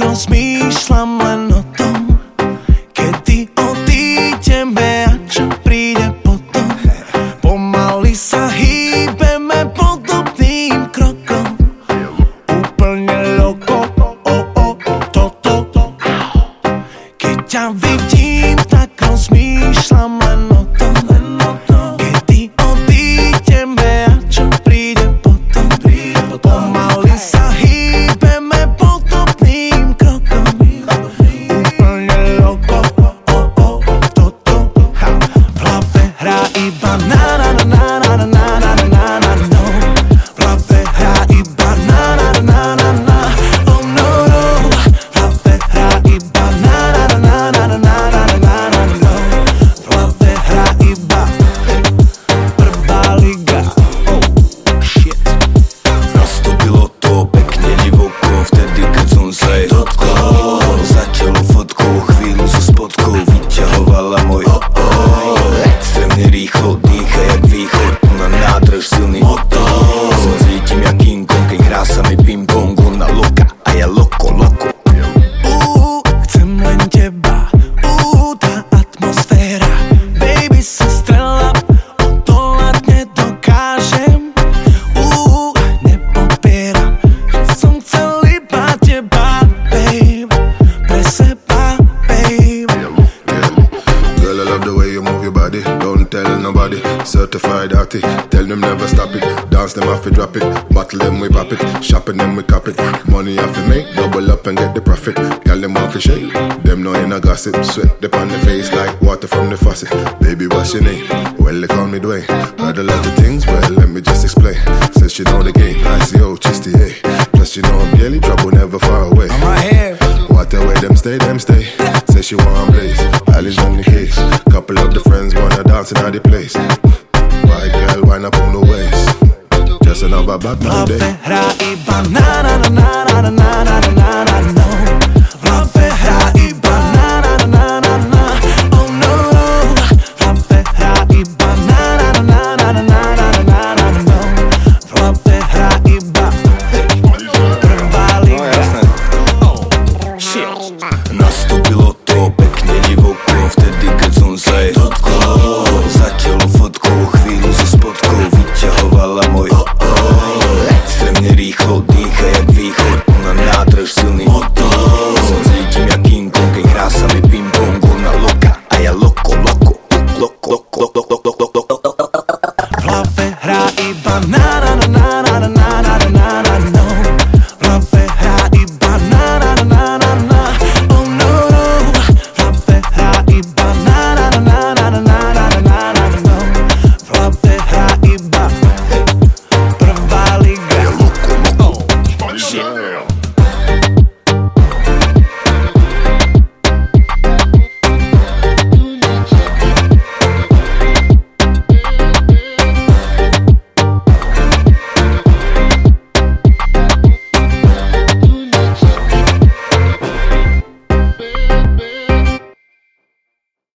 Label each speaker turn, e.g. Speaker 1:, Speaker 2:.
Speaker 1: rozmýšľam len o tom Kedy odídeme a čo príde potom. Pomaly sa hýbeme podobným krokom. Úplne loko, o, o, toto. Keď ťa vidím, tak rozmýšľam len o tom. Kedy
Speaker 2: nobody. Certified arty. Tell them never stop it. Dance them off drop it. Bottle them we pop it. Shopping them we cop it. Money off it make double up and get the profit. Girl them off it shake. Them in a gossip. Sweat up on the face like water from the faucet. Baby, what's your name? Well, they call me Duane. Heard a lot of things. Well, let me just explain. Says she know the game. ICO, Chisty A. Eh? Plus you know I'm barely trouble, never far away.
Speaker 1: I'm right here
Speaker 2: What the way them stay, them stay. Say she want blaze. Alice on the case. Couple of the dance in the place. White girl, wind up on the waist. Just another bad man
Speaker 1: eh?
Speaker 2: day.